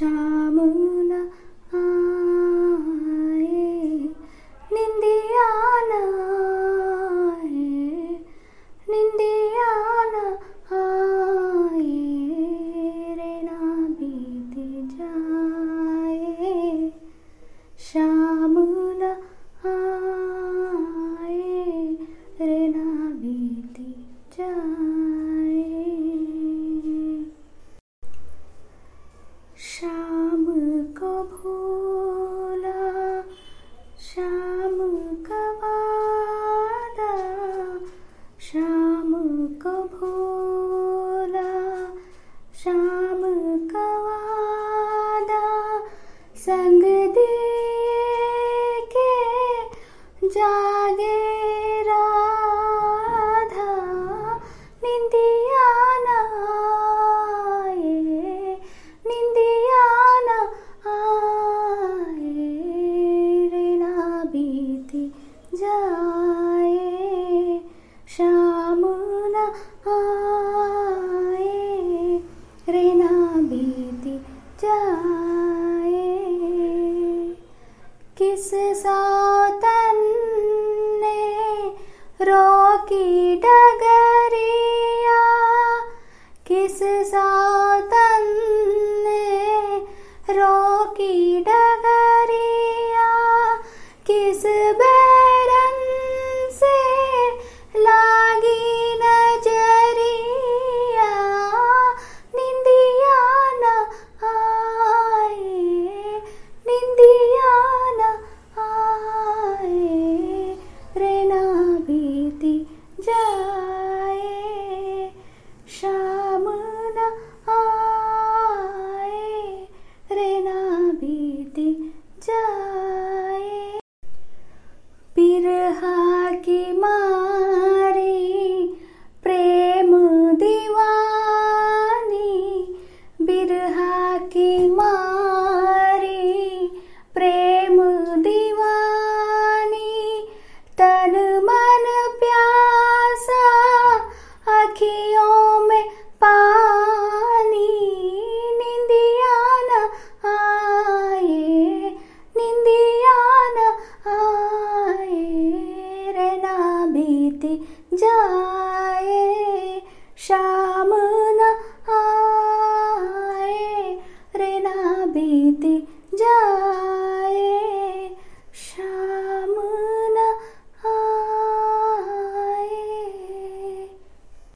शामुन आए न आए निंदिया न आए रे ना बीत जाए। शामुन आए रे ना शाम का संग दिए के जागे राधा। निंदिया आए निंदिया आए ऋणा बीती जाए। शाम न आए जाए। किस सौतन ने रोकी डगरिया? किस सौतन ने रोकी डगरिया? किस बे 加一上。